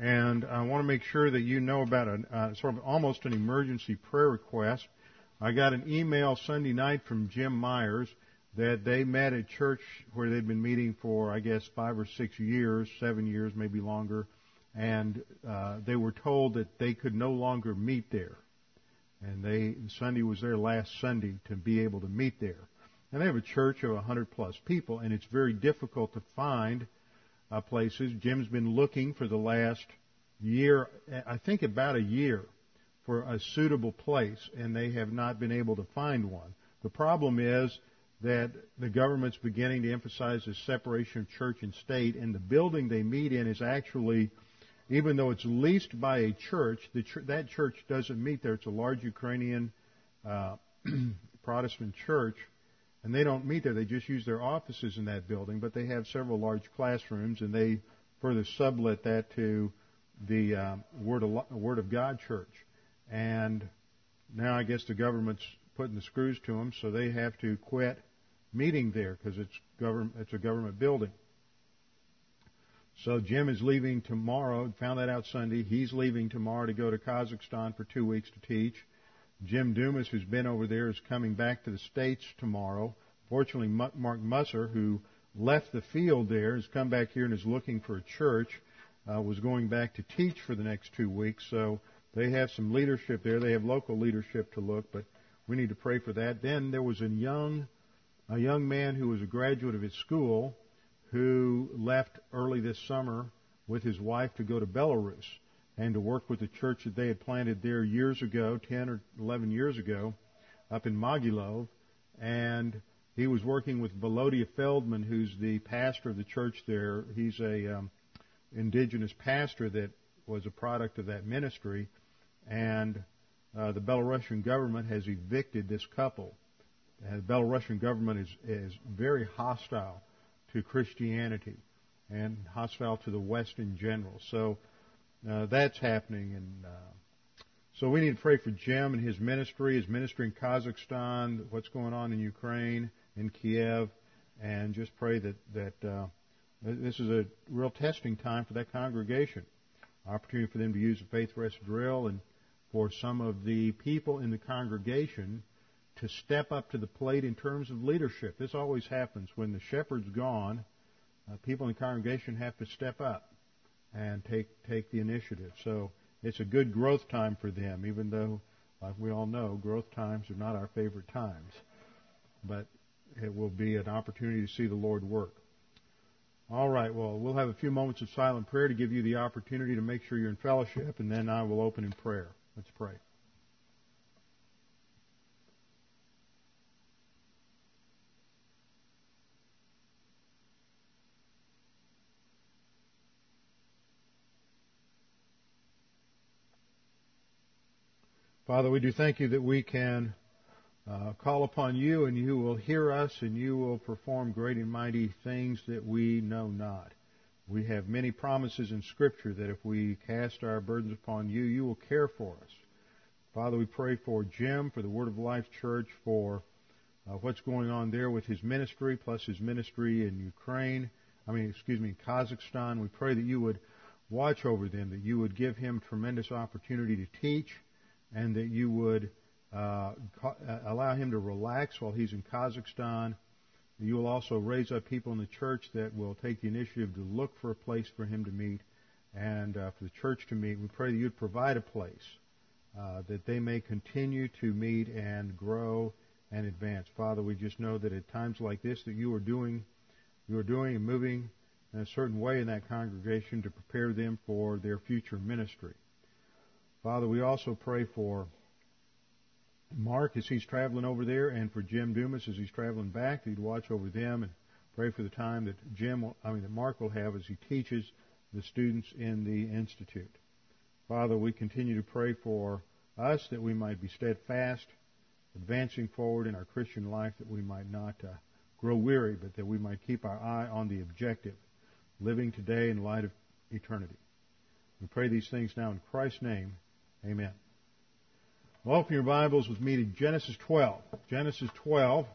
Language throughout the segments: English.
And I want to make sure that you know about a uh, sort of almost an emergency prayer request. I got an email Sunday night from Jim Myers that they met at church where they'd been meeting for, I guess, five or six years, seven years, maybe longer, and uh, they were told that they could no longer meet there. And they Sunday was their last Sunday to be able to meet there. And they have a church of a hundred plus people, and it's very difficult to find uh, places. Jim's been looking for the last year, I think about a year, for a suitable place, and they have not been able to find one. The problem is that the government's beginning to emphasize the separation of church and state, and the building they meet in is actually, even though it's leased by a church, ch- that church doesn't meet there. It's a large Ukrainian uh, Protestant church, and they don't meet there. They just use their offices in that building, but they have several large classrooms, and they further sublet that to the uh, Word of, Word of God Church. And now I guess the government's putting the screws to them, so they have to quit meeting there because it's it's a government building. So Jim is leaving tomorrow. Found that out Sunday. He's leaving tomorrow to go to Kazakhstan for two weeks to teach. Jim Dumas, who's been over there, is coming back to the States tomorrow. Fortunately, Mark Musser, who left the field there, has come back here and is looking for a church. Uh, was going back to teach for the next two weeks, so they have some leadership there. They have local leadership to look, but we need to pray for that. Then there was a young, a young man who was a graduate of his school who left early this summer with his wife to go to Belarus and to work with the church that they had planted there years ago, 10 or 11 years ago, up in Mogilov. And he was working with Volodya Feldman, who's the pastor of the church there. He's a um, indigenous pastor that was a product of that ministry. And uh, the Belarusian government has evicted this couple. And the Belarusian government is, is very hostile to Christianity and hostile to the West in general. So uh, that's happening, and uh, so we need to pray for Jim and his ministry, his ministry in Kazakhstan, what's going on in Ukraine, in Kiev, and just pray that that uh, this is a real testing time for that congregation. Opportunity for them to use the faith rest drill, and for some of the people in the congregation to step up to the plate in terms of leadership. This always happens when the shepherd's gone. Uh, people in the congregation have to step up and take take the initiative. So it's a good growth time for them, even though, like we all know, growth times are not our favorite times. But it will be an opportunity to see the Lord work. All right, well, we'll have a few moments of silent prayer to give you the opportunity to make sure you're in fellowship, and then I will open in prayer. Let's pray. Father, we do thank you that we can uh, call upon you and you will hear us and you will perform great and mighty things that we know not. We have many promises in Scripture that if we cast our burdens upon you, you will care for us. Father, we pray for Jim, for the Word of Life Church, for uh, what's going on there with his ministry, plus his ministry in Ukraine. I mean, excuse me, Kazakhstan. We pray that you would watch over them, that you would give him tremendous opportunity to teach, and that you would uh, uh, allow him to relax while he's in Kazakhstan. You will also raise up people in the church that will take the initiative to look for a place for him to meet and uh, for the church to meet. We pray that you'd provide a place uh, that they may continue to meet and grow and advance. Father, we just know that at times like this that you are doing, you are doing and moving in a certain way in that congregation to prepare them for their future ministry. Father, we also pray for Mark as he's traveling over there and for Jim Dumas as he's traveling back. He'd watch over them and pray for the time that Jim, will, I mean, that Mark will have as he teaches the students in the Institute. Father, we continue to pray for us that we might be steadfast, advancing forward in our Christian life, that we might not uh, grow weary, but that we might keep our eye on the objective, living today in light of eternity. We pray these things now in Christ's name. Amen. Well, open your Bibles with me to Genesis 12. Genesis 12.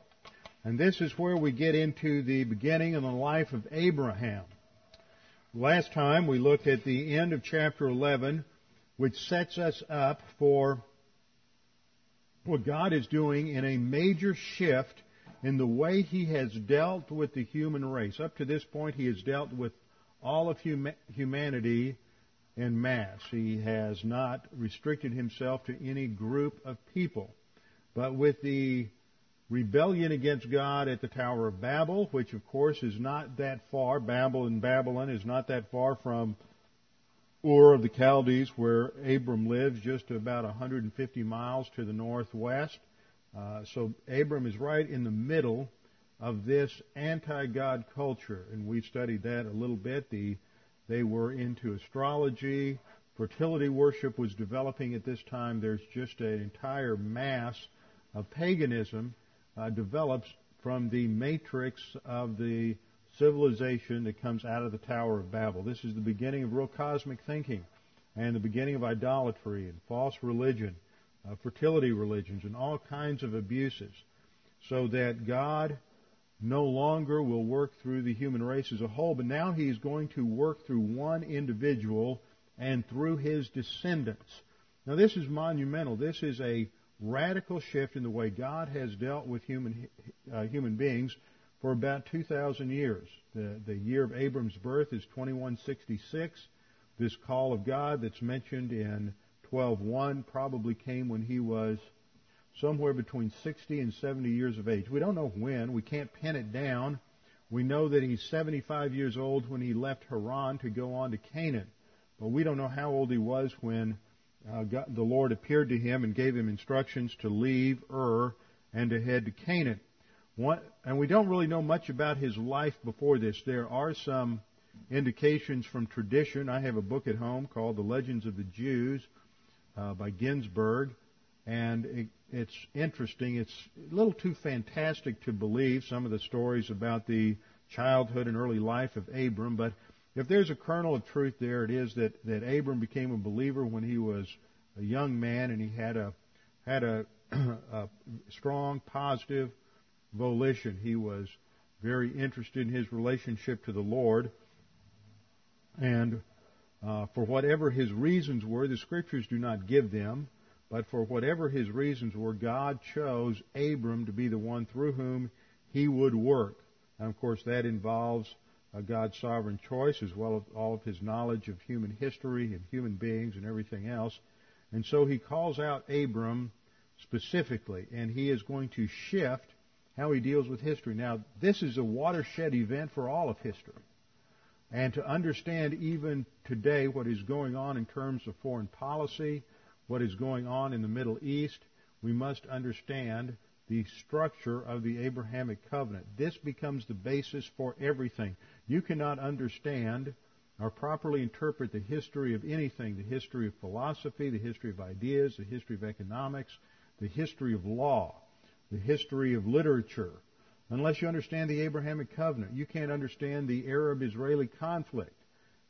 And this is where we get into the beginning of the life of Abraham. Last time we looked at the end of chapter 11, which sets us up for what God is doing in a major shift in the way He has dealt with the human race. Up to this point, He has dealt with all of humanity in mass. He has not restricted Himself to any group of people. But with the rebellion against God at the Tower of Babel, which of course is not that far. Babel and Babylon is not that far from Ur of the Chaldees, where Abram lives, just about 150 miles to the northwest. Uh, so Abram is right in the middle of this anti-God culture, and we've studied that a little bit. The, they were into astrology. Fertility worship was developing at this time. There's just an entire mass of paganism uh, develops from the matrix of the civilization that comes out of the Tower of Babel. This is the beginning of real cosmic thinking and the beginning of idolatry and false religion, uh, fertility religions, and all kinds of abuses. So that God no longer will work through the human race as a whole, but now He is going to work through one individual and through his descendants. Now this is monumental. This is a radical shift in the way God has dealt with human uh, human beings for about 2,000 years. The, the year of Abram's birth is 2166. This call of God that's mentioned in 12.1 probably came when he was somewhere between 60 and 70 years of age. We don't know when. We can't pin it down. We know that he's 75 years old when he left Haran to go on to Canaan. But we don't know how old he was when uh, God, the Lord appeared to him and gave him instructions to leave Ur and to head to Canaan. And we don't really know much about his life before this. There are some indications from tradition. I have a book at home called The Legends of the Jews uh, by Ginzberg, and it, it's interesting. It's a little too fantastic to believe some of the stories about the childhood and early life of Abram, but if there's a kernel of truth there, it is that, that Abram became a believer when he was a young man and he had a had a, a strong positive volition. He was very interested in his relationship to the Lord, and uh, for whatever his reasons were, the scriptures do not give them, but for whatever his reasons were, God chose Abram to be the one through whom he would work. And of course, that involves uh, God's sovereign choice as well as all of his knowledge of human history and human beings and everything else. And so he calls out Abram specifically, and he is going to shift how he deals with history. Now, this is a watershed event for all of history. And to understand even today what is going on in terms of foreign policy, what is going on in the Middle East, we must understand the structure of the Abrahamic covenant. This becomes the basis for everything. You cannot understand or properly interpret the history of anything, the history of philosophy, the history of ideas, the history of economics, the history of law, the history of literature, unless you understand the Abrahamic covenant. You can't understand the Arab-Israeli conflict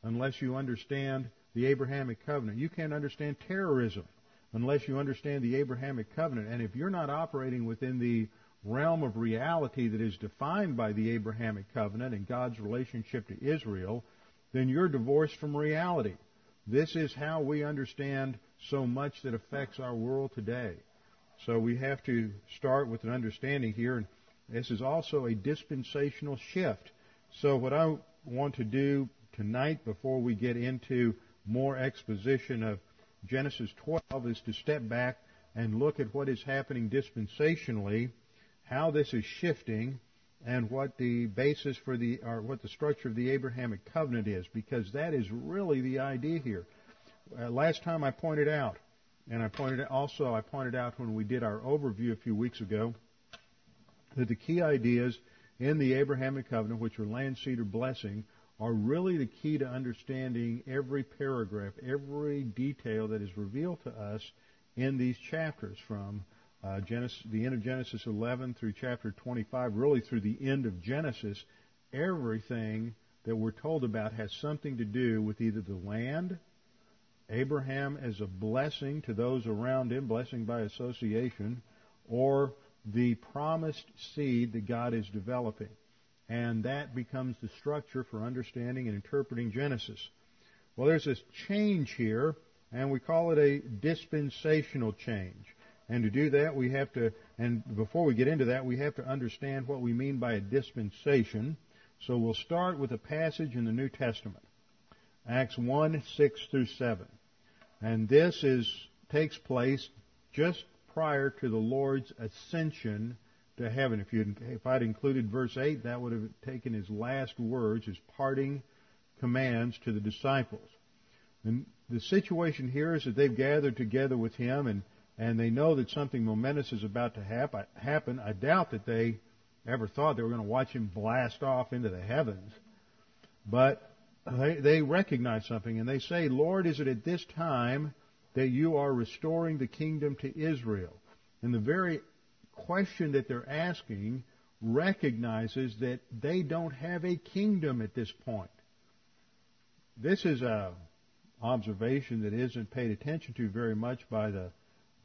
unless you understand the Abrahamic covenant. You can't understand terrorism unless you understand the Abrahamic covenant. And if you're not operating within the realm of reality that is defined by the Abrahamic covenant and God's relationship to Israel, then you're divorced from reality. This is how we understand so much that affects our world today. So we have to start with an understanding here, and this is also a dispensational shift. So what I want to do tonight before we get into more exposition of Genesis 12 is to step back and look at what is happening dispensationally, how this is shifting, and what the basis for the or what the structure of the Abrahamic covenant is, because that is really the idea here. Uh, last time I pointed out, and I pointed also I pointed out when we did our overview a few weeks ago, that the key ideas in the Abrahamic covenant, which are land, seed, or blessing, are really the key to understanding every paragraph, every detail that is revealed to us in these chapters from uh, Genesis, the end of Genesis 11 through chapter 25, really through the end of Genesis. Everything that we're told about has something to do with either the land, Abraham as a blessing to those around him, blessing by association, or the promised seed that God is developing. And that becomes the structure for understanding and interpreting Genesis. Well, there's this change here, and we call it a dispensational change. And to do that, we have to, and before we get into that, we have to understand what we mean by a dispensation. So we'll start with a passage in the New Testament. Acts 1, 6 through 7. And this is, takes place just prior to the Lord's ascension to heaven. If, you if I'd included verse 8, that would have taken his last words, his parting commands to the disciples. And the situation here is that they've gathered together with him and, and they know that something momentous is about to hap- happen. I doubt that they ever thought they were going to watch him blast off into the heavens. But they, they recognize something and they say, Lord, is it at this time that you are restoring the kingdom to Israel? And the very question that they're asking recognizes that they don't have a kingdom at this point. This is a observation that isn't paid attention to very much by the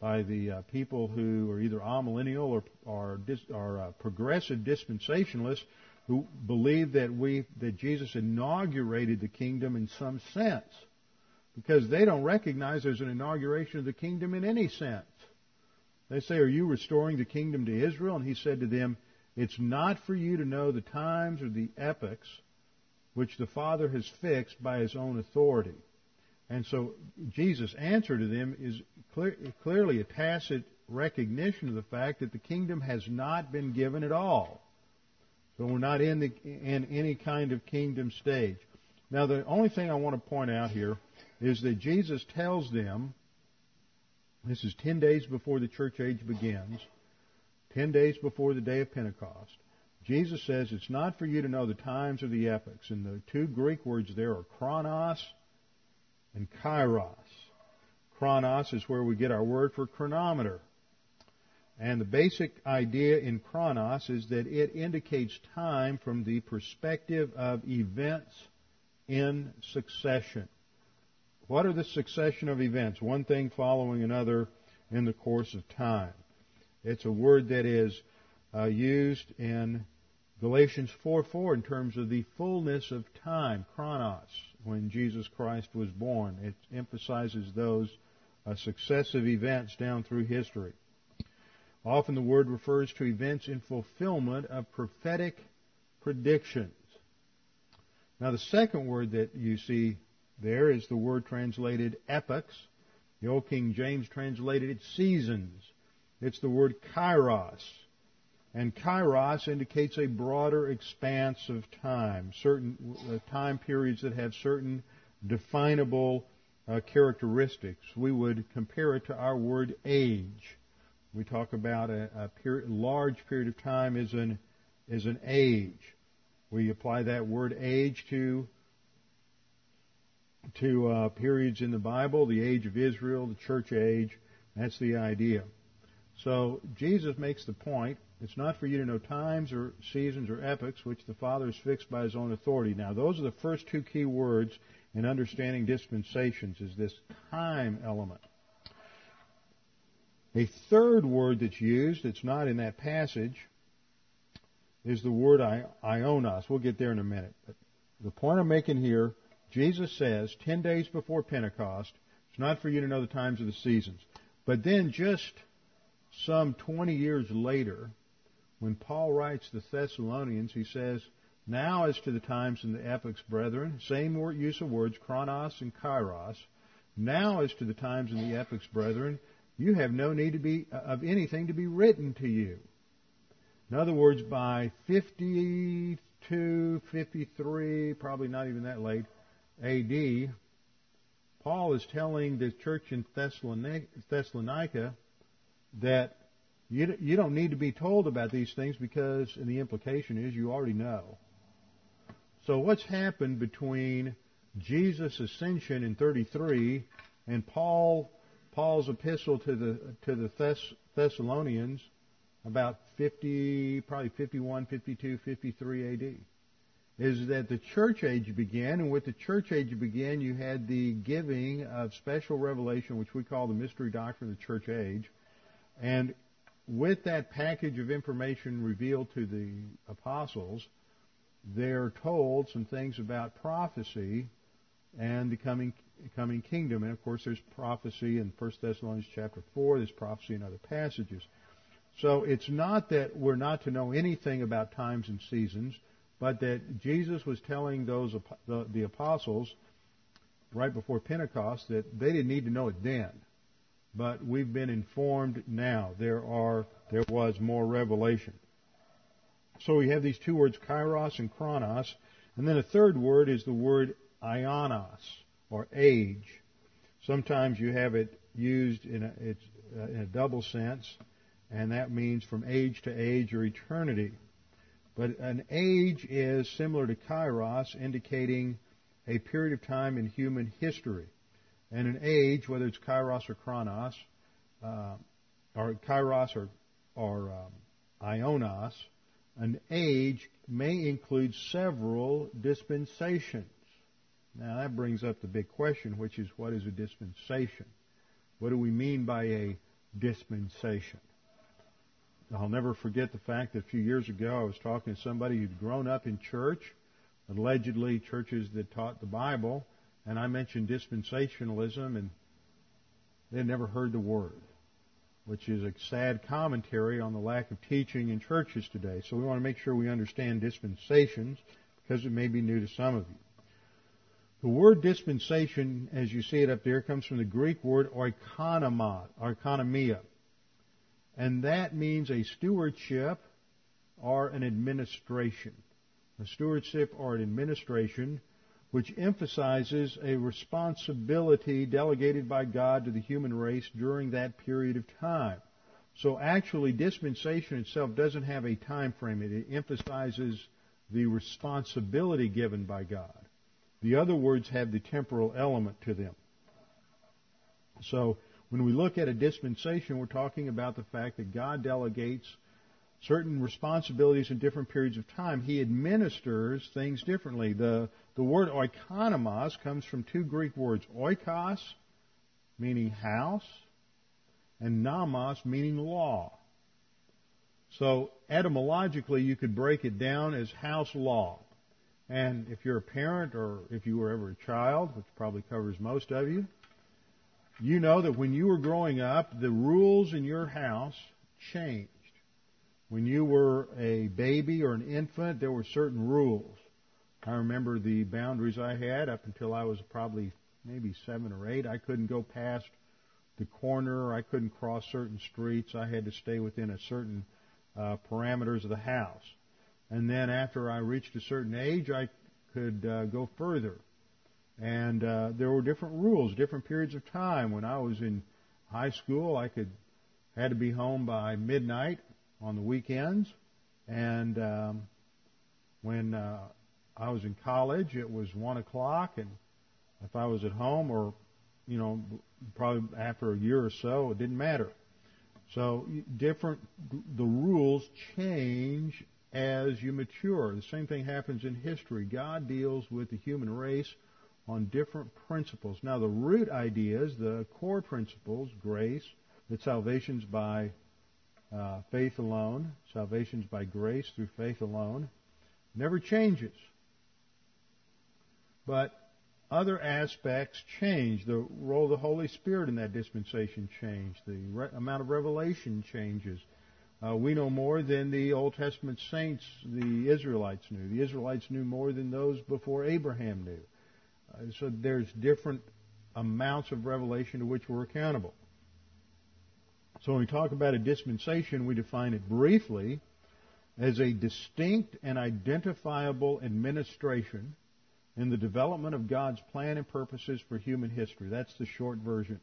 by the uh, people who are either amillennial or are or uh, progressive dispensationalists who believe that we that Jesus inaugurated the kingdom in some sense because they don't recognize there's an inauguration of the kingdom in any sense. They say, Are you restoring the kingdom to Israel? And he said to them, It's not for you to know the times or the epochs which the Father has fixed by his own authority. And so Jesus' answer to them is clear, clearly a tacit recognition of the fact that the kingdom has not been given at all. So we're not in, the, in any kind of kingdom stage. Now, the only thing I want to point out here is that Jesus tells them this is 10 days before the church age begins, 10 days before the day of Pentecost. Jesus says it's not for you to know the times or the epochs. And the two Greek words there are chronos and kairos. Chronos is where we get our word for chronometer. And the basic idea in chronos is that it indicates time from the perspective of events in succession. What are the succession of events? One thing following another in the course of time. It's a word that is uh, used in Galatians 4:4 in terms of the fullness of time, chronos, when Jesus Christ was born. It emphasizes those uh, successive events down through history. Often the word refers to events in fulfillment of prophetic predictions. Now the second word that you see there is the word translated epochs. The Old King James translated it seasons. It's the word kairos. And kairos indicates a broader expanse of time, certain uh, time periods that have certain definable uh, characteristics. We would compare it to our word age. We talk about a, a large period of time is an, is an age. We apply that word age to to uh, periods in the Bible, the age of Israel, the church age. That's the idea. So Jesus makes the point. It's not for you to know times or seasons or epochs which the Father has fixed by His own authority. Now, those are the first two key words in understanding dispensations. Is this time element? A third word that's used, that's not in that passage, is the word aionos. We'll get there in a minute. But the point I'm making here Jesus says, 10 days before Pentecost, it's not for you to know the times of the seasons. But then just some 20 years later, when Paul writes the Thessalonians, he says, Now as to the times and the epochs, brethren, same use of words, chronos and kairos. Now as to the times and the epochs, brethren, you have no need to be, uh, of anything to be written to you. In other words, by 52, 53, probably not even that late, AD, Paul is telling the church in Thessalonica that you, you don't need to be told about these things because, and the implication is you already know. So what's happened between Jesus' ascension in 33 and Paul Paul's epistle to the to the Thess- Thessalonians about 50 probably 51 52 53 AD is that the church age began and with the church age began you had the giving of special revelation which we call the mystery doctrine of the church age and with that package of information revealed to the apostles they're told some things about prophecy and the coming coming kingdom. And of course, there's prophecy in 1 Thessalonians chapter 4. There's prophecy in other passages. So it's not that we're not to know anything about times and seasons, but that Jesus was telling those the, the apostles right before Pentecost that they didn't need to know it then, but we've been informed now. There are there was more revelation. So we have these two words, kairos and chronos, and then a third word is the word aionos, or age. Sometimes you have it used in a, uh, in a double sense, and that means from age to age or eternity. But an age is similar to kairos, indicating a period of time in human history. And an age, whether it's kairos or chronos, uh, or kairos or, or um, aionos, an age may include several dispensations. Now that brings up the big question, which is what is a dispensation? What do we mean by a dispensation? I'll never forget the fact that a few years ago I was talking to somebody who'd grown up in church, allegedly churches that taught the Bible, and I mentioned dispensationalism and they had never heard the word, which is a sad commentary on the lack of teaching in churches today. So we want to make sure we understand dispensations because it may be new to some of you. The word dispensation, as you see it up there, comes from the Greek word oikonomia. And that means a stewardship or an administration. A stewardship or an administration which emphasizes a responsibility delegated by God to the human race during that period of time. So actually dispensation itself doesn't have a time frame. It emphasizes the responsibility given by God. The other words have the temporal element to them. So when we look at a dispensation, we're talking about the fact that God delegates certain responsibilities in different periods of time. He administers things differently. The, the word oikonomos comes from two Greek words, oikos, meaning house, and nomos, meaning law. So etymologically, you could break it down as house law. And if you're a parent or if you were ever a child, which probably covers most of you, you know that when you were growing up, the rules in your house changed. When you were a baby or an infant, there were certain rules. I remember the boundaries I had up until I was probably maybe seven or eight. I couldn't go past the corner. I couldn't cross certain streets. I had to stay within a certain uh, parameters of the house. And then after I reached a certain age, I could uh, go further. And uh, there were different rules, different periods of time. When I was in high school, I could had to be home by midnight on the weekends. And um, when uh, I was in college, it was one o'clock, and if I was at home or you know probably after a year or so, it didn't matter. So different the rules change as you mature. The same thing happens in history. God deals with the human race on different principles. Now, the root ideas, the core principles, grace, that salvation's by uh, faith alone, salvation's by grace through faith alone, never changes. But other aspects change. The role of the Holy Spirit in that dispensation changed. The re- amount of revelation changes. Uh, we know more than the Old Testament saints, the Israelites knew. The Israelites knew more than those before Abraham knew. Uh, so there's different amounts of revelation to which we're accountable. So when we talk about a dispensation, we define it briefly as a distinct and identifiable administration in the development of God's plan and purposes for human history. That's the short version.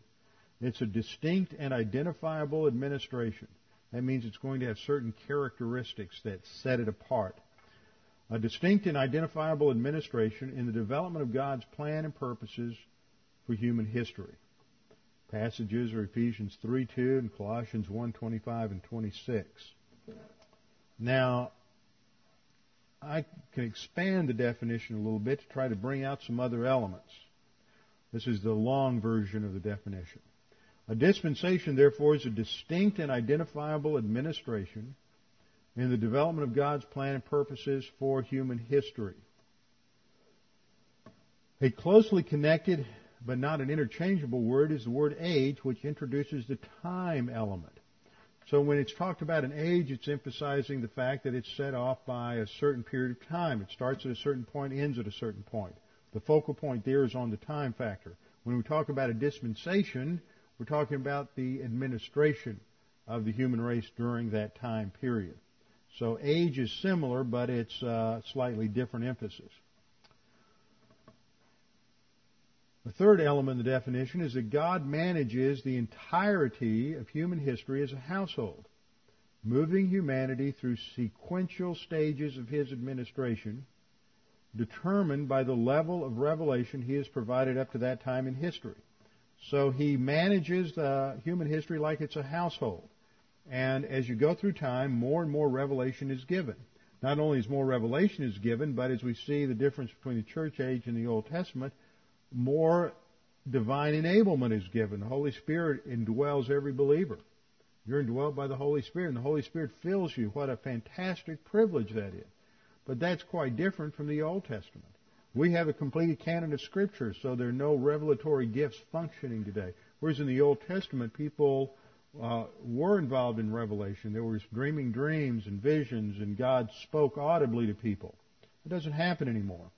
It's a distinct and identifiable administration. That means it's going to have certain characteristics that set it apart. A distinct and identifiable administration in the development of God's plan and purposes for human history. Passages are Ephesians 3:2 and Colossians 1:25 and 26. Now, I can expand the definition a little bit to try to bring out some other elements. This is the long version of the definition. A dispensation, therefore, is a distinct and identifiable administration in the development of God's plan and purposes for human history. A closely connected but not an interchangeable word is the word age, which introduces the time element. So when it's talked about an age, it's emphasizing the fact that it's set off by a certain period of time. It starts at a certain point, ends at a certain point. The focal point there is on the time factor. When we talk about a dispensation, we're talking about the administration of the human race during that time period. So age is similar, but it's uh, slightly different emphasis. The third element of the definition is that God manages the entirety of human history as a household, moving humanity through sequential stages of His administration, determined by the level of revelation He has provided up to that time in history. So He manages the human history like it's a household. And as you go through time, more and more revelation is given. Not only is more revelation is given, but as we see the difference between the church age and the Old Testament, more divine enablement is given. The Holy Spirit indwells every believer. You're indwelled by the Holy Spirit, and the Holy Spirit fills you. What a fantastic privilege that is. But that's quite different from the Old Testament. We have a completed canon of Scripture, so there are no revelatory gifts functioning today. Whereas in the Old Testament, people uh, were involved in revelation. There was dreaming dreams and visions, and God spoke audibly to people. It doesn't happen anymore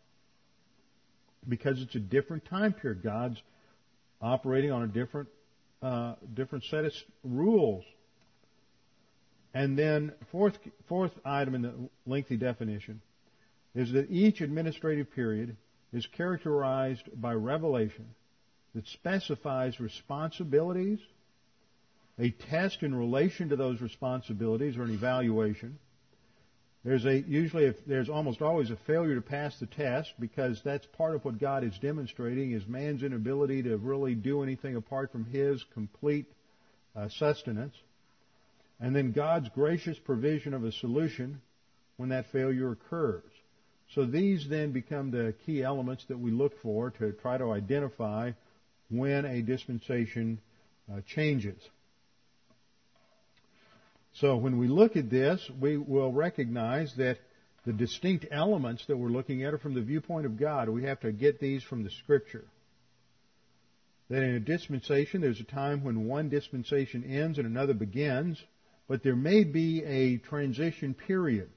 because it's a different time period. God's operating on a different uh, different set of rules. And then fourth fourth item in the lengthy definition is that each administrative period is characterized by revelation that specifies responsibilities, a test in relation to those responsibilities or an evaluation, there's a, usually a, there's almost always a failure to pass the test because that's part of what God is demonstrating is man's inability to really do anything apart from His complete uh, sustenance. And then God's gracious provision of a solution when that failure occurs. So these then become the key elements that we look for to try to identify when a dispensation uh, changes. So when we look at this, we will recognize that the distinct elements that we're looking at are from the viewpoint of God. We have to get these from the Scripture. That in a dispensation, there's a time when one dispensation ends and another begins, but there may be a transition period.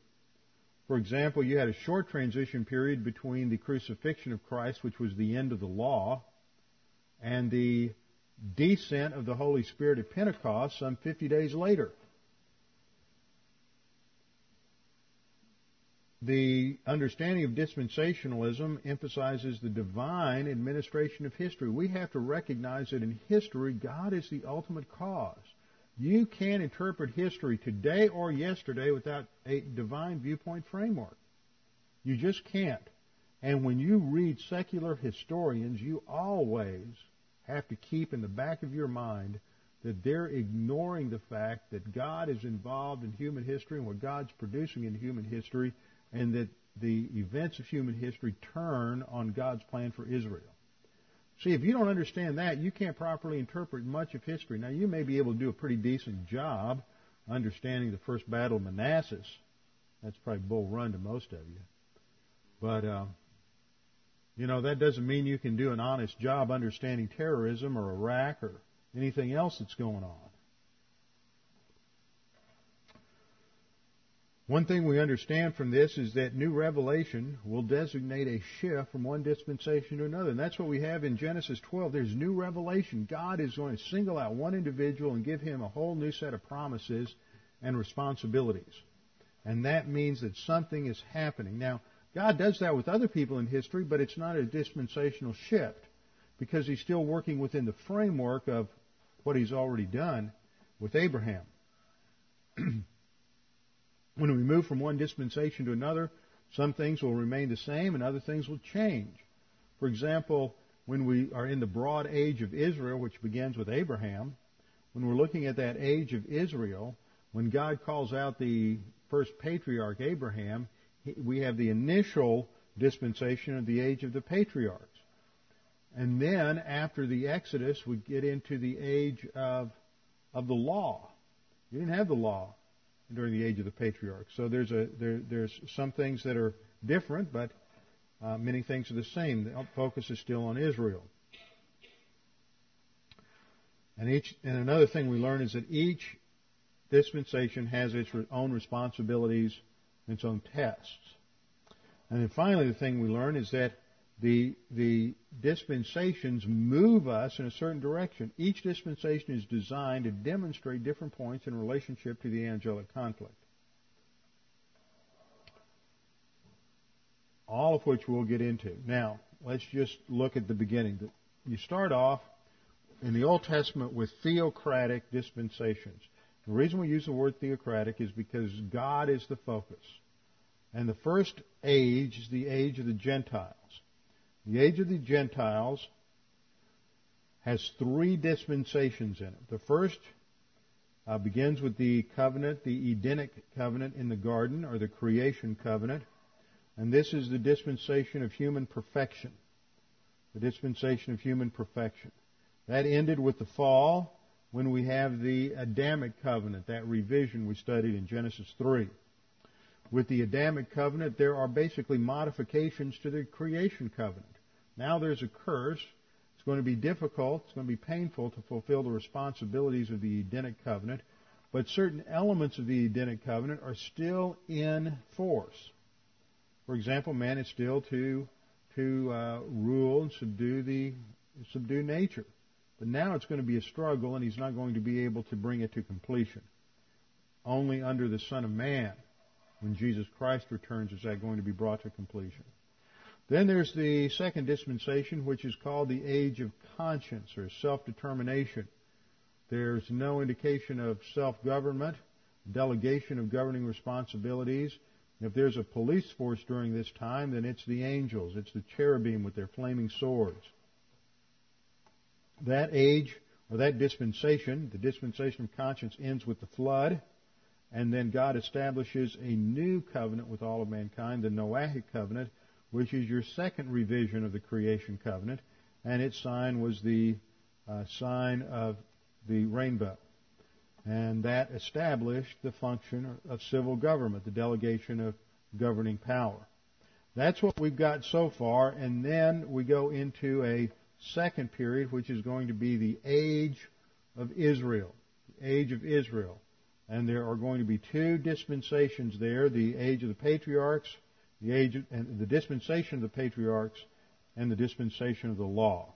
For example, you had a short transition period between the crucifixion of Christ, which was the end of the law, and the descent of the Holy Spirit at Pentecost some 50 days later. The understanding of dispensationalism emphasizes the divine administration of history. We have to recognize that in history, God is the ultimate cause. You can't interpret history today or yesterday without a divine viewpoint framework. You just can't. And when you read secular historians, you always have to keep in the back of your mind that they're ignoring the fact that God is involved in human history and what God's producing in human history and that the events of human history turn on God's plan for Israel. See, if you don't understand that, you can't properly interpret much of history. Now, you may be able to do a pretty decent job understanding the first battle of Manassas. That's probably bull run to most of you. But, uh, you know, that doesn't mean you can do an honest job understanding terrorism or Iraq or anything else that's going on. One thing we understand from this is that new revelation will designate a shift from one dispensation to another. And that's what we have in Genesis 12. There's new revelation. God is going to single out one individual and give him a whole new set of promises and responsibilities. And that means that something is happening. Now, God does that with other people in history, but it's not a dispensational shift because he's still working within the framework of what he's already done with Abraham. When we move from one dispensation to another, Some things will remain the same and other things will change. For example, when we are in the broad age of Israel, which begins with Abraham, when we're looking at that age of Israel, when God calls out the first patriarch Abraham, we have the initial dispensation of the age of the patriarchs. And then after the Exodus, we get into the age of, of the law. You didn't have the law during the age of the patriarchs. So there's a there, there's some things that are different, but uh, many things are the same. The focus is still on Israel. And each and another thing we learn is that each dispensation has its own responsibilities, its own tests. And then finally, the thing we learn is that the, the dispensations move us in a certain direction. Each dispensation is designed to demonstrate different points in relationship to the angelic conflict. All of which we'll get into. Now, let's just look at the beginning. You start off in the Old Testament with theocratic dispensations. The reason we use the word theocratic is because God is the focus. And the first age is the age of the Gentiles. The age of the Gentiles has three dispensations in it. The first uh, begins with the covenant, the Edenic covenant in the garden, or the creation covenant. And this is the dispensation of human perfection. The dispensation of human perfection. That ended with the fall when we have the Adamic covenant, that revision we studied in Genesis 3 with the Adamic covenant, there are basically modifications to the creation covenant. Now there's a curse. It's going to be difficult. It's going to be painful to fulfill the responsibilities of the Edenic covenant. But certain elements of the Edenic covenant are still in force. For example, man is still to to uh, rule and subdue the subdue nature. But now it's going to be a struggle, and he's not going to be able to bring it to completion. Only under the Son of Man when Jesus Christ returns is that going to be brought to completion. Then there's the second dispensation, which is called the age of conscience or self-determination. There's no indication of self-government, delegation of governing responsibilities. If there's a police force during this time, then it's the angels. It's the cherubim with their flaming swords. That age, or that dispensation, the dispensation of conscience ends with the flood. And then God establishes a new covenant with all of mankind, the Noahic covenant, which is your second revision of the creation covenant. And its sign was the uh, sign of the rainbow. And that established the function of civil government, the delegation of governing power. That's what we've got so far, and then we go into a second period, which is going to be the age of Israel. The age of Israel. And there are going to be two dispensations there, the age of the patriarchs, the age of, and the dispensation of the patriarchs, and the dispensation of the law.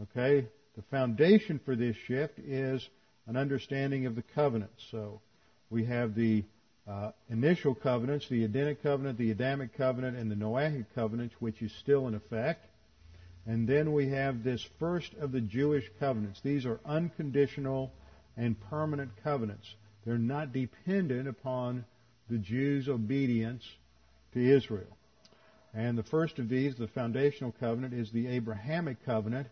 Okay? The foundation for this shift is an understanding of the covenants. So we have the uh, initial covenants, the Edenic covenant, the Adamic covenant, and the Noahic covenant, which is still in effect. And then we have this first of the Jewish covenants. These are unconditional and permanent covenants. They're not dependent upon the Jews' obedience to Israel. And the first of these, the foundational covenant, is the Abrahamic covenant.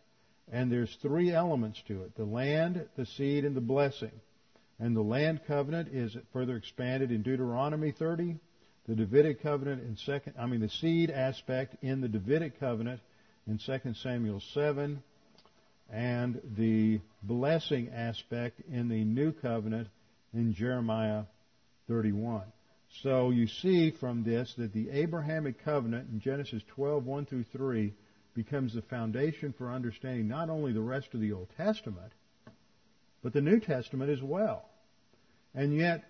And there's three elements to it. The land, the seed, and the blessing. And the land covenant is further expanded in Deuteronomy 30. The Davidic covenant in second, I mean the seed aspect in the Davidic covenant in 2 Samuel 7. And the blessing aspect in the new covenant in Jeremiah 31. So you see from this that the Abrahamic covenant in Genesis 12, 1 through 3 becomes the foundation for understanding not only the rest of the Old Testament, but the New Testament as well. And yet,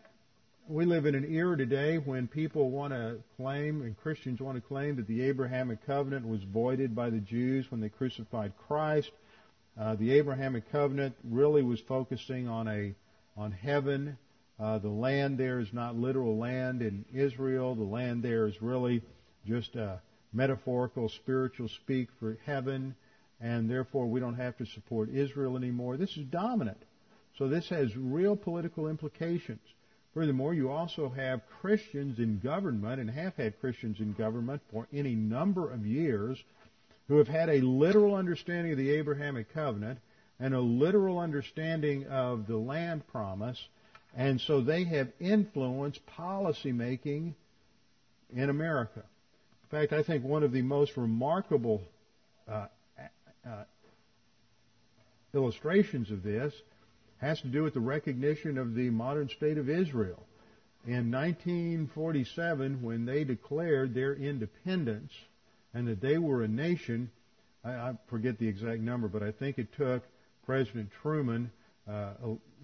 we live in an era today when people want to claim, and Christians want to claim, that the Abrahamic covenant was voided by the Jews when they crucified Christ. Uh, the Abrahamic covenant really was focusing on a on heaven. Uh, the land there is not literal land in Israel. The land there is really just a metaphorical, spiritual speak for heaven, and therefore we don't have to support Israel anymore. This is dominant. So this has real political implications. Furthermore, you also have Christians in government and have had Christians in government for any number of years who have had a literal understanding of the Abrahamic covenant and a literal understanding of the land promise, and so they have influenced policy making in America. In fact, I think one of the most remarkable uh, uh, illustrations of this has to do with the recognition of the modern state of Israel. In 1947, when they declared their independence and that they were a nation, I, I forget the exact number, but I think it took President Truman, uh,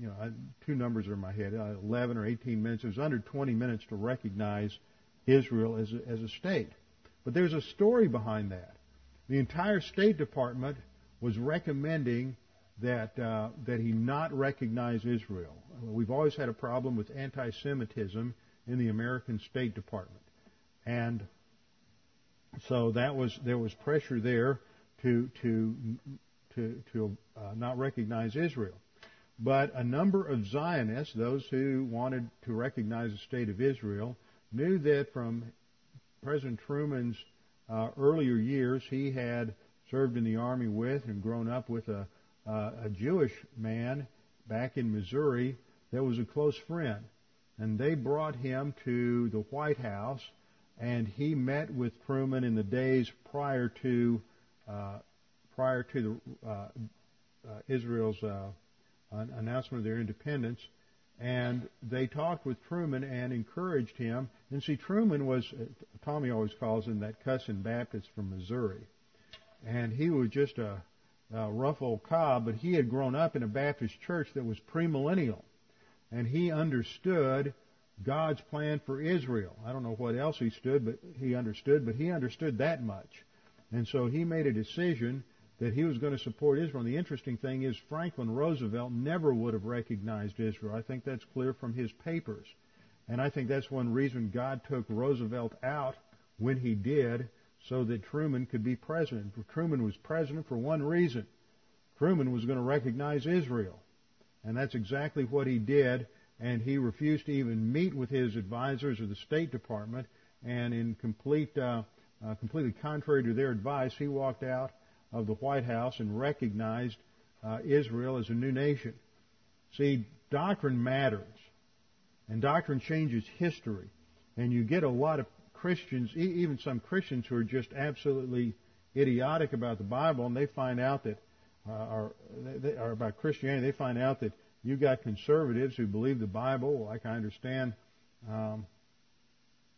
you know, two numbers are in my head, uh, 11 or 18 minutes. It was under 20 minutes to recognize Israel as a, as a state. But there's a story behind that. The entire State Department was recommending that uh, that he not recognize Israel. We've always had a problem with anti-Semitism in the American State Department, and so that was there was pressure there to to to to uh, not recognize Israel. But a number of Zionists, those who wanted to recognize the state of Israel, knew that from President Truman's uh, earlier years, he had served in the army with and grown up with a, uh, a Jewish man back in Missouri that was a close friend. And they brought him to the White House, and he met with Truman in the days prior to uh, prior to the, uh, uh, Israel's uh, announcement of their independence, and they talked with Truman and encouraged him. And see, Truman was Tommy always calls him that cussing Baptist from Missouri, and he was just a, a rough old cob, but he had grown up in a Baptist church that was premillennial, and he understood God's plan for Israel. I don't know what else he stood, but he understood, but he understood that much. And so he made a decision that he was going to support Israel. And the interesting thing is Franklin Roosevelt never would have recognized Israel. I think that's clear from his papers. And I think that's one reason God took Roosevelt out when he did so that Truman could be president. Truman was president for one reason. Truman was going to recognize Israel. And that's exactly what he did. And he refused to even meet with his advisors of the State Department. And in complete, uh, uh, completely contrary to their advice, he walked out of the White House and recognized uh, Israel as a new nation. See, doctrine matters, and doctrine changes history. And you get a lot of Christians, even some Christians who are just absolutely idiotic about the Bible, and they find out that, uh, or, they, or about Christianity, they find out that you got conservatives who believe the Bible, like I understand. Um,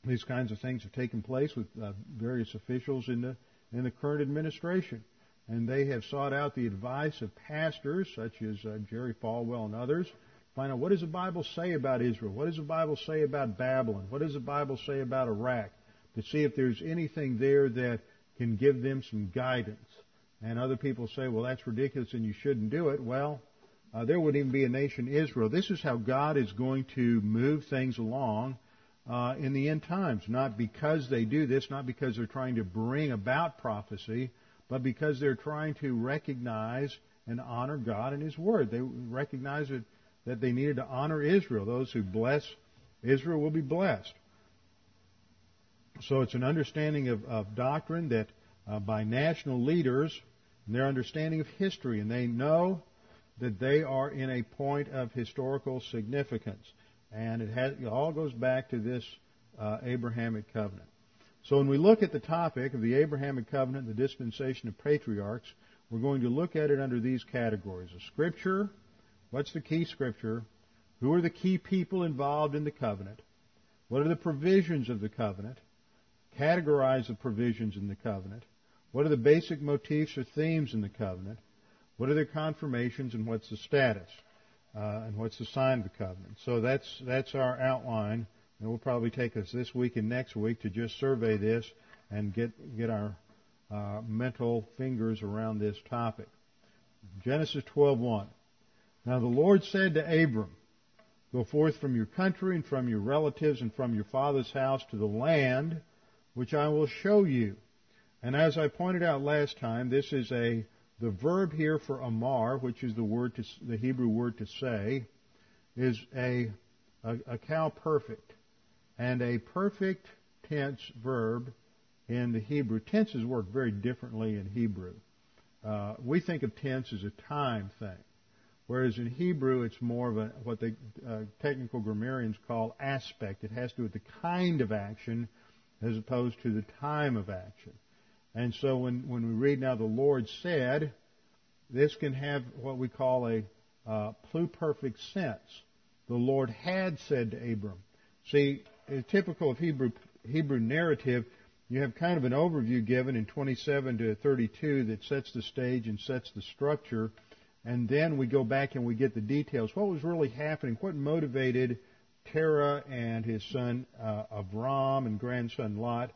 these kinds of things have taken place with uh, various officials in the in the current administration and they have sought out the advice of pastors such as uh, Jerry Falwell and others. Find out what does the Bible say about Israel? What does the Bible say about Babylon? What does the Bible say about Iraq? To see if there's anything there that can give them some guidance. And other people say, well, that's ridiculous and you shouldn't do it. Well, uh, there wouldn't even be a nation Israel. This is how God is going to move things along uh, in the end times. Not because they do this, not because they're trying to bring about prophecy, but because they're trying to recognize and honor God and His Word. They recognize it, that they needed to honor Israel. Those who bless Israel will be blessed. So it's an understanding of, of doctrine that uh, by national leaders and their understanding of history, and they know that they are in a point of historical significance. And it, has, it all goes back to this uh, Abrahamic covenant. So when we look at the topic of the Abrahamic covenant, the dispensation of patriarchs, we're going to look at it under these categories. A scripture, what's the key scripture? Who are the key people involved in the covenant? What are the provisions of the covenant? Categorize the provisions in the covenant. What are the basic motifs or themes in the covenant? What are their confirmations and what's the status? Uh, and what's the sign of the covenant? So that's, that's our outline it will probably take us this week and next week to just survey this and get get our uh, mental fingers around this topic. Genesis 12:1. Now the Lord said to Abram, Go forth from your country and from your relatives and from your father's house to the land which I will show you. And as I pointed out last time, this is a the verb here for amar, which is the word to, the Hebrew word to say, is a a, a qal perfect. And a perfect tense verb in the Hebrew. Tenses work very differently in Hebrew. Uh, we think of tense as a time thing, whereas in Hebrew it's more of a what the uh, technical grammarians call aspect. It has to do with the kind of action as opposed to the time of action. And so when, when we read now the Lord said, this can have what we call a uh, pluperfect sense. The Lord had said to Abram. See, typical of Hebrew Hebrew narrative, you have kind of an overview given in 27 to 32 that sets the stage and sets the structure, and then we go back and we get the details. What was really happening? What motivated Terah and his son uh, Avram and grandson Lot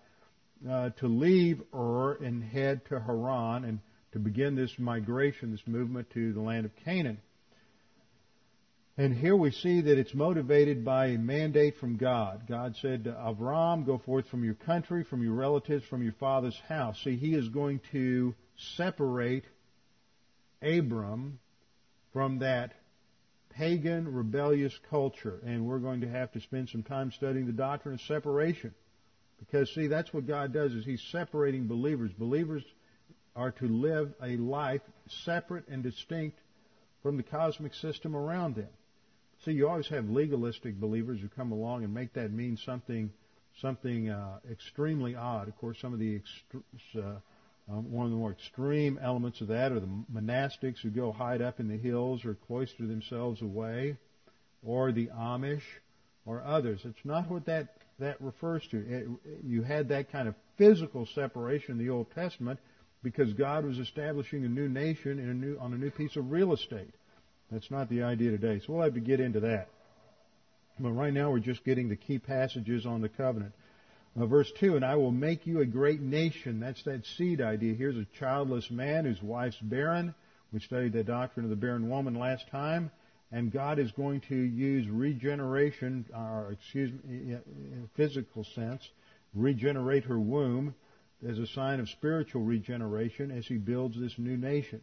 uh, to leave Ur and head to Haran and to begin this migration, this movement to the land of Canaan? And here we see that it's motivated by a mandate from God. God said to Avram, go forth from your country, from your relatives, from your father's house. See, he is going to separate Abram from that pagan, rebellious culture. And we're going to have to spend some time studying the doctrine of separation. Because see, that's what God does is He's separating believers. Believers are to live a life separate and distinct from the cosmic system around them. See, you always have legalistic believers who come along and make that mean something something uh, extremely odd. Of course, some of the uh, um, one of the more extreme elements of that are the monastics who go hide up in the hills or cloister themselves away, or the Amish, or others. It's not what that that refers to. It, you had that kind of physical separation in the Old Testament because God was establishing a new nation in a new, on a new piece of real estate. That's not the idea today. So we'll have to get into that. But right now we're just getting the key passages on the covenant. Uh, verse 2, and I will make you a great nation. That's that seed idea. Here's a childless man whose wife's barren. We studied the doctrine of the barren woman last time. And God is going to use regeneration, or excuse me, in physical sense, regenerate her womb as a sign of spiritual regeneration as he builds this new nation.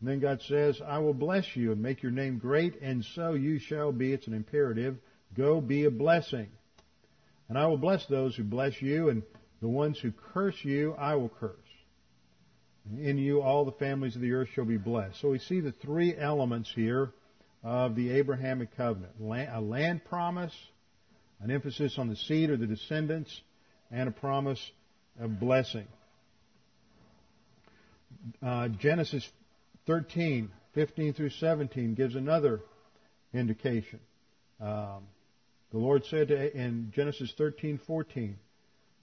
And then God says, I will bless you and make your name great, and so you shall be. It's an imperative. Go be a blessing. And I will bless those who bless you, and the ones who curse you, I will curse. In you, all the families of the earth shall be blessed. So we see the three elements here of the Abrahamic covenant a land promise, an emphasis on the seed or the descendants, and a promise of blessing. Uh, Genesis 13, 15 through 17 gives another indication. Um, the Lord said to, in Genesis 13, 14,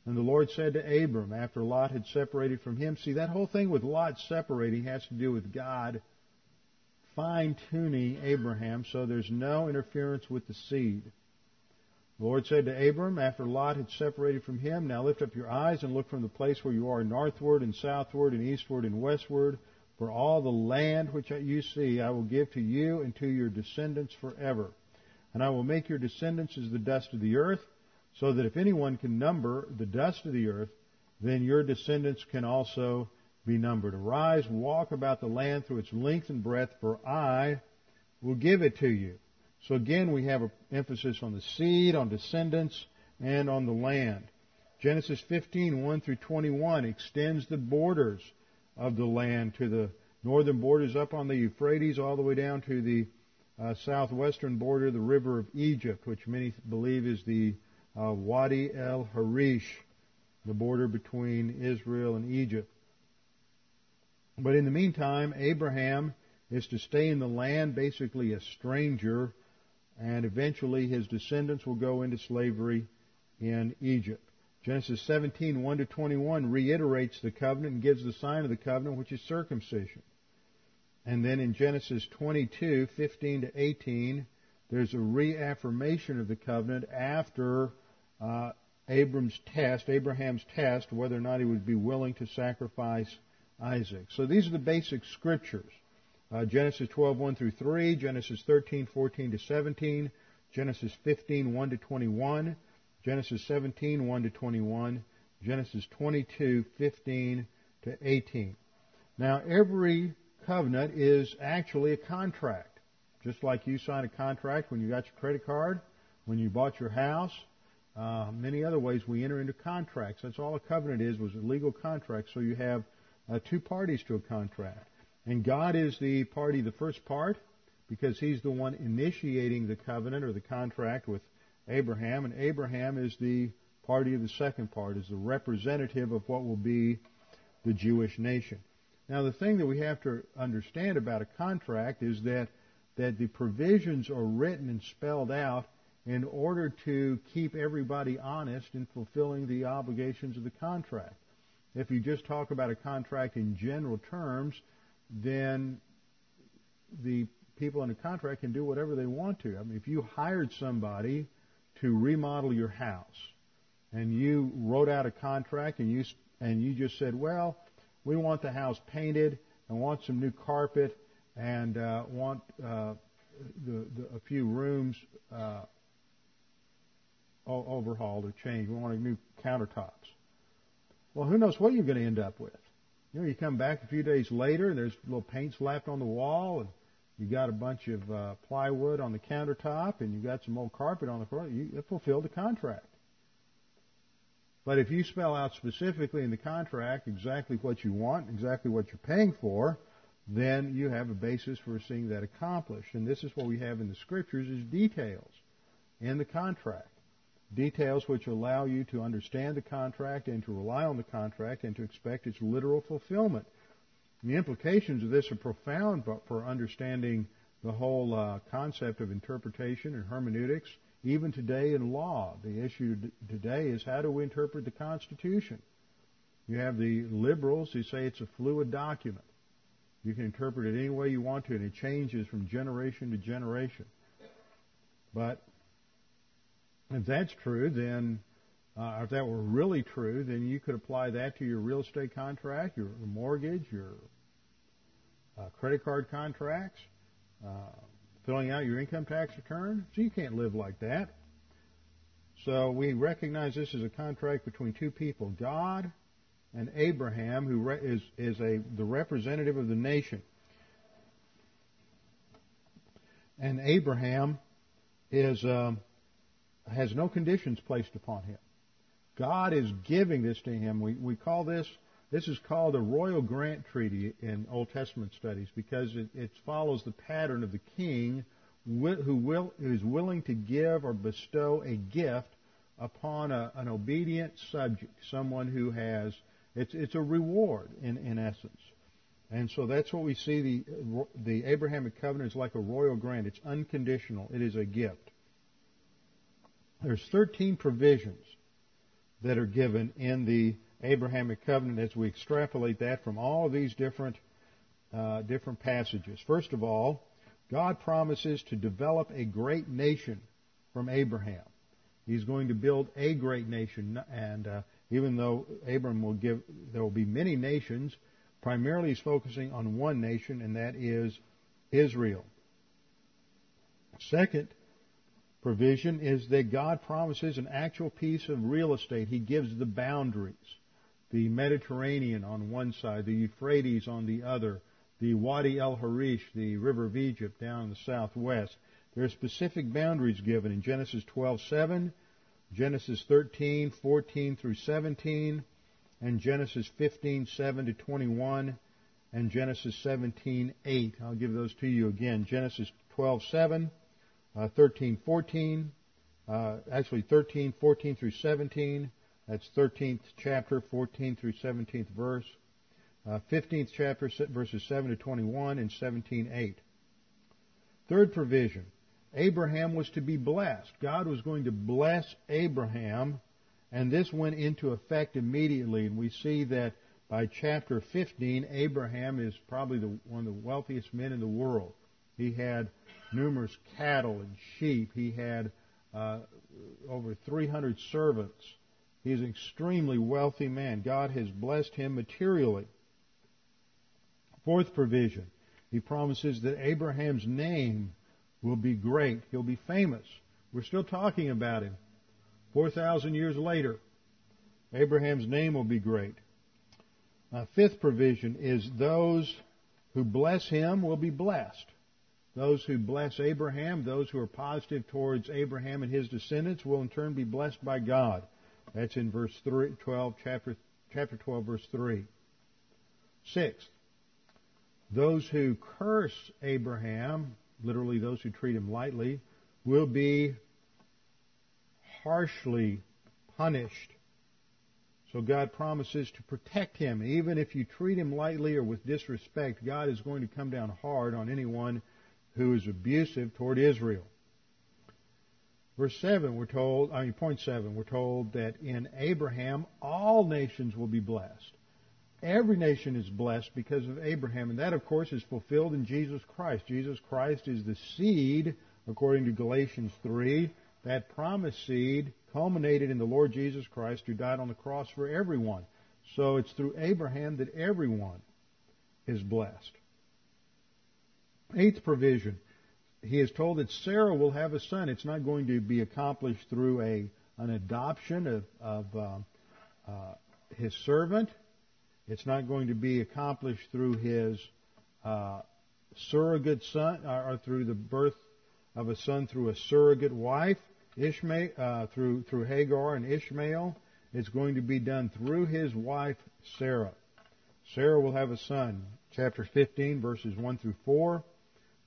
and the Lord said to Abram, after Lot had separated from him, see, that whole thing with Lot separating has to do with God fine tuning Abraham so there's no interference with the seed. The Lord said to Abram, after Lot had separated from him, Now lift up your eyes and look from the place where you are northward and southward and eastward and westward for all the land which you see I will give to you and to your descendants forever. And I will make your descendants as the dust of the earth, so that if anyone can number the dust of the earth, then your descendants can also be numbered. Arise, walk about the land through its length and breadth, for I will give it to you. So again, we have an emphasis on the seed, on descendants, and on the land. Genesis 15, 1 through 21 extends the borders of the land to the northern borders up on the Euphrates all the way down to the uh, southwestern border, the river of Egypt, which many believe is the uh, Wadi el Harish, the border between Israel and Egypt. But in the meantime, Abraham is to stay in the land, basically a stranger, and eventually his descendants will go into slavery in Egypt. Genesis 17, 1 to 21 reiterates the covenant and gives the sign of the covenant, which is circumcision. And then in Genesis 22, 15 to 18, there's a reaffirmation of the covenant after uh, Abram's test, Abraham's test, whether or not he would be willing to sacrifice Isaac. So these are the basic scriptures. Uh, Genesis 12, 1 through 3, Genesis 13, 14 to 17, Genesis 15, 1 to 21, Genesis 17, 1 to 21, Genesis 22, 15 to 18. Now, every covenant is actually a contract. Just like you sign a contract when you got your credit card, when you bought your house, uh, many other ways we enter into contracts. That's all a covenant is, was a legal contract. So you have uh, two parties to a contract. And God is the party, the first part, because He's the one initiating the covenant or the contract with Abraham. And Abraham is the party of the second part, is the representative of what will be the Jewish nation. Now the thing that we have to understand about a contract is that, that the provisions are written and spelled out in order to keep everybody honest in fulfilling the obligations of the contract. If you just talk about a contract in general terms, then the people in the contract can do whatever they want to. I mean, if you hired somebody to remodel your house and you wrote out a contract and you and you just said, well, we want the house painted and want some new carpet and uh, want uh, the, the, a few rooms uh, overhauled or changed. We want new countertops. Well, who knows what you're going to end up with? You know, you come back a few days later and there's little paint slapped on the wall and you got a bunch of uh, plywood on the countertop and you got some old carpet on the floor. You it fulfilled the contract. But if you spell out specifically in the contract exactly what you want, exactly what you're paying for, then you have a basis for seeing that accomplished. And this is what we have in the scriptures is details in the contract. Details which allow you to understand the contract and to rely on the contract and to expect its literal fulfillment. The implications of this are profound for understanding the whole uh, concept of interpretation and hermeneutics even today in law, the issue today is how do we interpret the Constitution? You have the liberals who say it's a fluid document. You can interpret it any way you want to, and it changes from generation to generation. But if that's true, then uh, if that were really true, then you could apply that to your real estate contract, your mortgage, your uh, credit card contracts, uh, filling out your income tax return. So you can't live like that. So we recognize this as a contract between two people, God and Abraham, who is, is a, the representative of the nation. And Abraham is, um, has no conditions placed upon him. God is giving this to him. We, we call this this is called a royal grant treaty in Old Testament studies because it, it follows the pattern of the king who, will, who is willing to give or bestow a gift upon a, an obedient subject, someone who has, it's, it's a reward in, in essence. And so that's what we see the, the Abrahamic covenant is like a royal grant. It's unconditional. It is a gift. There's 13 provisions that are given in the Abrahamic covenant as we extrapolate that from all of these different uh, different passages. First of all, God promises to develop a great nation from Abraham. He's going to build a great nation, and uh, even though Abram will give, there will be many nations. Primarily, he's focusing on one nation, and that is Israel. Second provision is that God promises an actual piece of real estate. He gives the boundaries the Mediterranean on one side, the Euphrates on the other, the Wadi el Harish, the river of Egypt down in the southwest. There are specific boundaries given in Genesis 12:7, Genesis 13:14 through 17, and Genesis 15:7 to 21, and Genesis 17:8. I'll give those to you again. Genesis 12:7, uh, 13:14, uh, actually 13:14 through 17, that's 13th chapter, 14 through 17th verse. Uh, 15th chapter, verses 7 to 21 and 17:8. Third provision. Abraham was to be blessed. God was going to bless Abraham, and this went into effect immediately. And we see that by chapter 15, Abraham is probably the, one of the wealthiest men in the world. He had numerous cattle and sheep. He had uh, over 300 servants. He's an extremely wealthy man. God has blessed him materially. Fourth provision. He promises that Abraham's name will be great. He'll be famous. We're still talking about him. 4,000 years later, Abraham's name will be great. Uh, fifth provision is those who bless him will be blessed. Those who bless Abraham, those who are positive towards Abraham and his descendants, will in turn be blessed by God. That's in verse 3, 12, chapter, chapter 12, verse 3. Sixth, those who curse Abraham, literally those who treat him lightly, will be harshly punished. So God promises to protect him. Even if you treat him lightly or with disrespect, God is going to come down hard on anyone who is abusive toward Israel. Verse 7, we're told, I mean, point 7, we're told that in Abraham all nations will be blessed. Every nation is blessed because of Abraham, and that, of course, is fulfilled in Jesus Christ. Jesus Christ is the seed, according to Galatians 3. That promised seed culminated in the Lord Jesus Christ who died on the cross for everyone. So it's through Abraham that everyone is blessed. Eighth provision. He is told that Sarah will have a son. It's not going to be accomplished through a an adoption of, of uh, uh, his servant. It's not going to be accomplished through his uh, surrogate son or, or through the birth of a son through a surrogate wife. Ishmael uh, through through Hagar and Ishmael. It's going to be done through his wife Sarah. Sarah will have a son. Chapter 15, verses 1 through 4,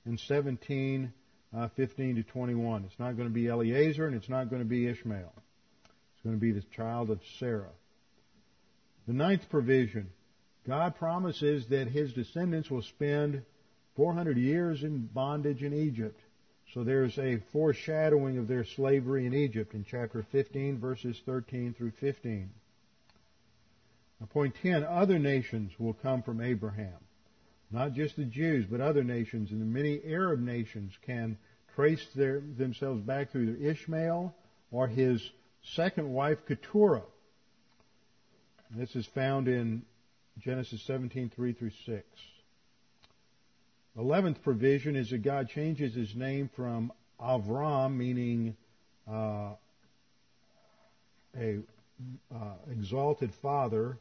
and 17, uh, 15 to 21. It's not going to be Eliezer, and it's not going to be Ishmael. It's going to be the child of Sarah. The ninth provision. God promises that his descendants will spend 400 years in bondage in Egypt. So there's a foreshadowing of their slavery in Egypt in chapter 15, verses 13 through 15. Now, point 10, other nations will come from Abraham. Not just the Jews, but other nations, and many Arab nations can trace their, themselves back through either Ishmael or his second wife, Keturah. This is found in Genesis 17, 3 through 6. Eleventh provision is that God changes his name from Avram, meaning uh, a uh, exalted father,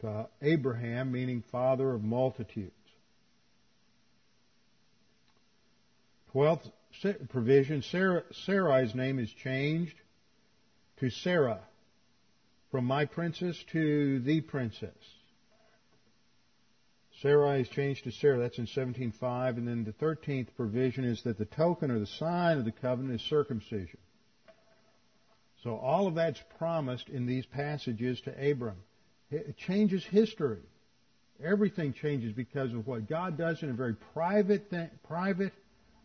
to Abraham, meaning father of multitudes. Twelfth provision, Sarah, Sarai's name is changed to Sarah, from my princess to the princess. Sarai is changed to Sarah. That's in 17.5. And then the 13th provision is that the token or the sign of the covenant is circumcision. So all of that's promised in these passages to Abram. It changes history. Everything changes because of what God does in a very private, thing, private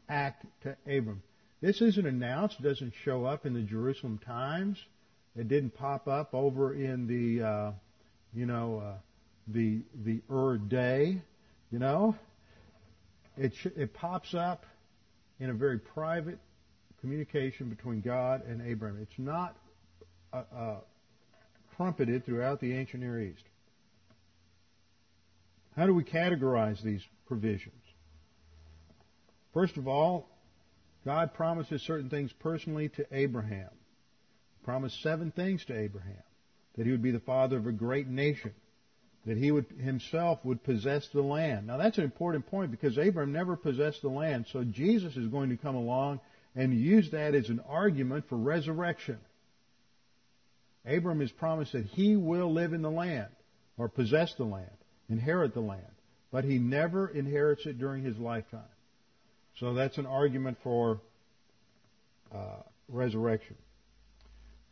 act to Abram. This isn't announced. It doesn't show up in the Jerusalem Times. It didn't pop up over in the, uh, you know, uh, the the Ur day, you know. It sh- it pops up in a very private communication between God and Abram. It's not uh, uh, trumpeted throughout the ancient Near East. How do we categorize these provisions? First of all, God promises certain things personally to Abraham. He promised seven things to Abraham. That he would be the father of a great nation that he would himself would possess the land. Now that's an important point because Abraham never possessed the land, so Jesus is going to come along and use that as an argument for resurrection. Abraham is promised that he will live in the land or possess the land, inherit the land, but he never inherits it during his lifetime. So that's an argument for uh, resurrection.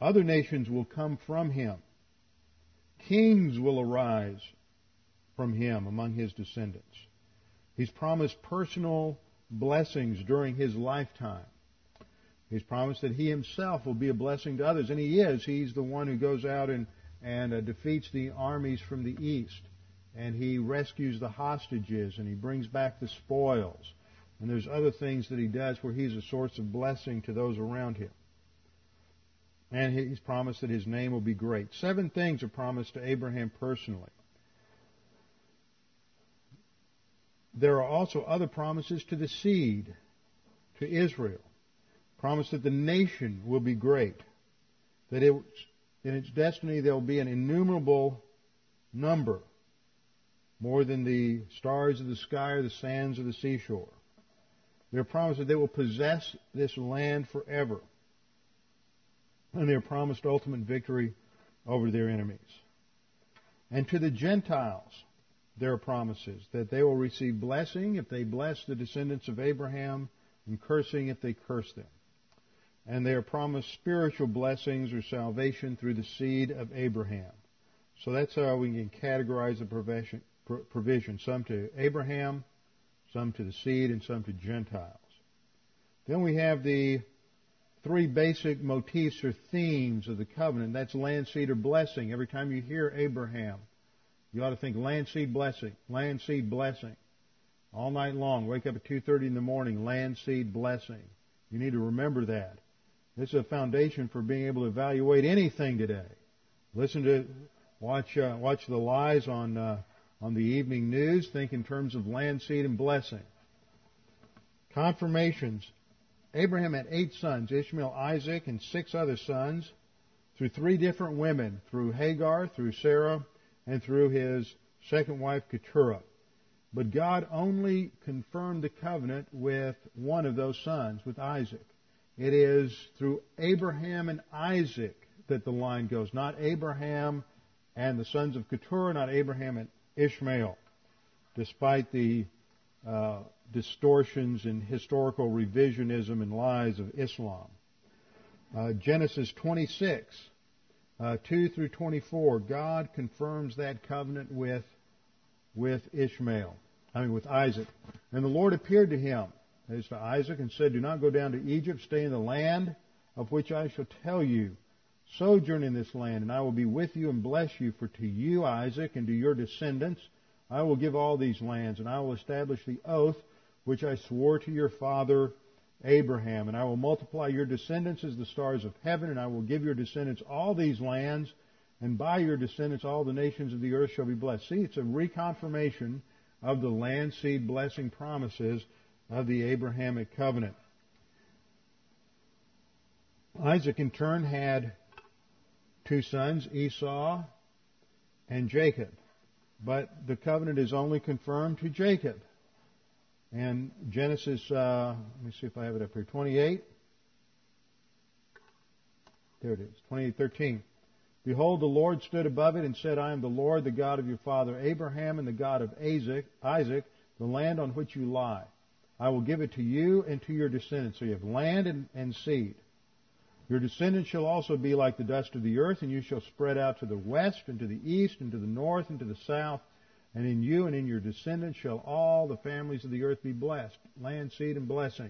Other nations will come from him. Kings will arise from him among his descendants. He's promised personal blessings during his lifetime. He's promised that he himself will be a blessing to others, and he is. He's the one who goes out and, and uh, defeats the armies from the east, and he rescues the hostages, and he brings back the spoils. And there's other things that he does where he's a source of blessing to those around him. And he's promised that his name will be great. Seven things are promised to Abraham personally. There are also other promises to the seed, to Israel. Promise that the nation will be great. That it, in its destiny there will be an innumerable number, more than the stars of the sky or the sands of the seashore. They're promised that they will possess this land forever. And they're promised ultimate victory over their enemies. And to the Gentiles, there are promises that they will receive blessing if they bless the descendants of Abraham and cursing if they curse them. And they are promised spiritual blessings or salvation through the seed of Abraham. So that's how we can categorize the provision, provision. Some to Abraham, some to the seed, and some to Gentiles. Then we have the three basic motifs or themes of the covenant. That's land, seed, or blessing. Every time you hear Abraham, you ought to think land, seed, blessing. Land, seed, blessing. All night long. Wake up at 2.30 in the morning. Land, seed, blessing. You need to remember that. This is a foundation for being able to evaluate anything today. Listen to, watch, uh, watch the lies on, uh, on the evening news. Think in terms of land, seed, and blessing. Confirmations. Abraham had eight sons, Ishmael, Isaac, and six other sons through three different women, through Hagar, through Sarah, and through his second wife, Keturah. But God only confirmed the covenant with one of those sons, with Isaac. It is through Abraham and Isaac that the line goes, not Abraham and the sons of Keturah, not Abraham and Ishmael, despite the uh, distortions and historical revisionism and lies of Islam. Uh, Genesis 26, uh, 2 through 24, God confirms that covenant with, with Ishmael, I mean with Isaac. And the Lord appeared to him, as to Isaac, and said, Do not go down to Egypt, stay in the land of which I shall tell you. Sojourn in this land, and I will be with you and bless you, for to you, Isaac, and to your descendants, I will give all these lands, and I will establish the oath which I swore to your father Abraham. And I will multiply your descendants as the stars of heaven, and I will give your descendants all these lands, and by your descendants all the nations of the earth shall be blessed. See, it's a reconfirmation of the land seed blessing promises of the Abrahamic covenant. Isaac in turn had two sons, Esau and Jacob. But the covenant is only confirmed to Jacob. And Genesis, uh, let me see if I have it up here, 28. There it is, 28:13. Behold, the Lord stood above it and said, I am the Lord, the God of your father Abraham and the God of Isaac, Isaac, the land on which you lie. I will give it to you and to your descendants. So you have land and, and seed. Your descendants shall also be like the dust of the earth, and you shall spread out to the west and to the east and to the north and to the south. And in you and in your descendants shall all the families of the earth be blessed, land, seed, and blessing.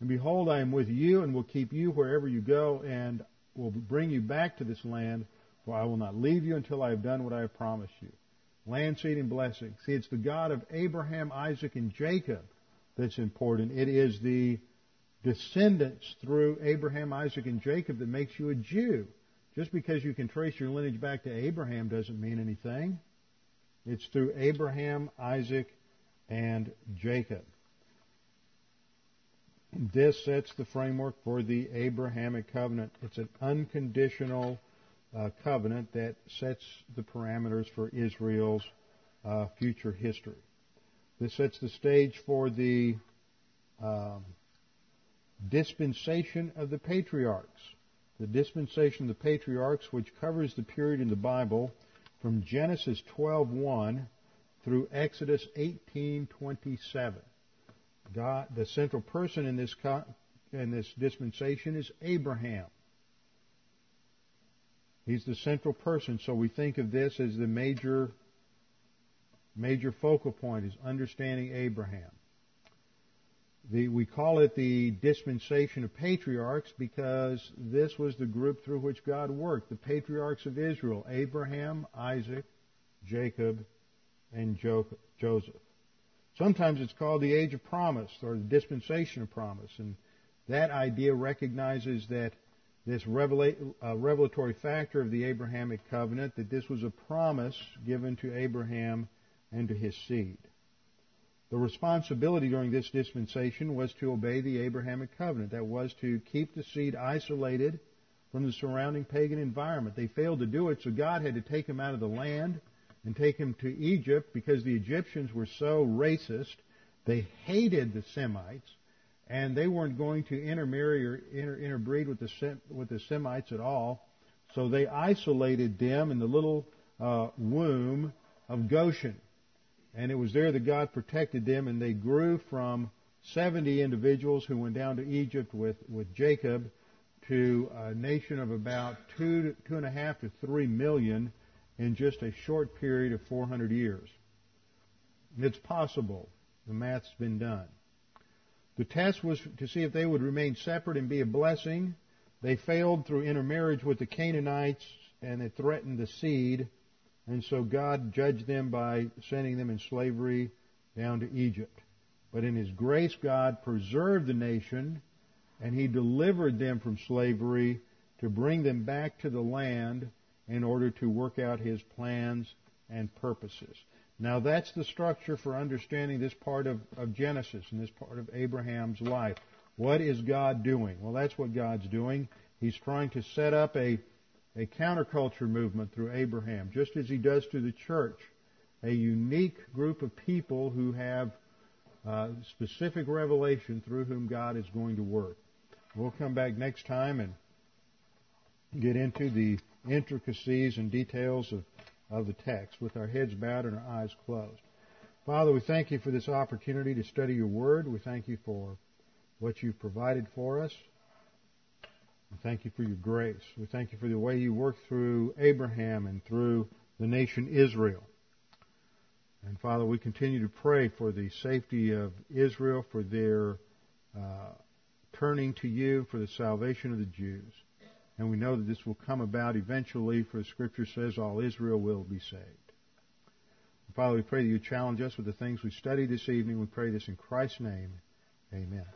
And behold, I am with you and will keep you wherever you go and will bring you back to this land, for I will not leave you until I have done what I have promised you. Land, seed, and blessing. See, it's the God of Abraham, Isaac, and Jacob that's important. It is the descendants through Abraham, Isaac, and Jacob that makes you a Jew. Just because you can trace your lineage back to Abraham doesn't mean anything. It's through Abraham, Isaac, and Jacob. This sets the framework for the Abrahamic covenant. It's an unconditional uh, covenant that sets the parameters for Israel's uh, future history. This sets the stage for the um, dispensation of the patriarchs the dispensation of the patriarchs, which covers the period in the Bible from Genesis 12:1 through Exodus 18:27. God, the central person in this in this dispensation is Abraham. He's the central person, so we think of this as the major major focal point is understanding Abraham. The, we call it the dispensation of patriarchs because this was the group through which God worked. The patriarchs of Israel, Abraham, Isaac, Jacob, and Joseph. Sometimes it's called the age of promise or the dispensation of promise. And that idea recognizes that this uh, revelatory factor of the Abrahamic covenant, that this was a promise given to Abraham and to his seed. The responsibility during this dispensation was to obey the Abrahamic covenant. That was to keep the seed isolated from the surrounding pagan environment. They failed to do it, so God had to take them out of the land and take them to Egypt because the Egyptians were so racist They hated the Semites, and they weren't going to intermarry or inter- interbreed with the with the Semites at all. So they isolated them in the little uh, womb of Goshen, and it was there that God protected them, and they grew from 70 individuals who went down to Egypt with with Jacob to a nation of about two two and a half to three million in just a short period of 400 years. It's possible. The math's been done. The test was to see if they would remain separate and be a blessing. They failed through intermarriage with the Canaanites and it threatened the seed. And so God judged them by sending them in slavery down to Egypt. But in His grace, God preserved the nation and He delivered them from slavery to bring them back to the land in order to work out His plans and purposes. Now that's the structure for understanding this part of, of Genesis and this part of Abraham's life. What is God doing? Well, that's what God's doing. He's trying to set up a, a counterculture movement through Abraham, just as he does through the church. A unique group of people who have uh, specific revelation through whom God is going to work. We'll come back next time and get into the intricacies and details of of the text with our heads bowed and our eyes closed. Father, we thank you for this opportunity to study your word. We thank you for what you've provided for us. We thank you for your grace. We thank you for the way you worked through Abraham and through the nation Israel. And Father, we continue to pray for the safety of Israel, for their uh, turning to you, for the salvation of the Jews. And we know that this will come about eventually, for the scripture says all Israel will be saved. Father, we pray that you challenge us with the things we studied this evening. We pray this in Christ's name. Amen.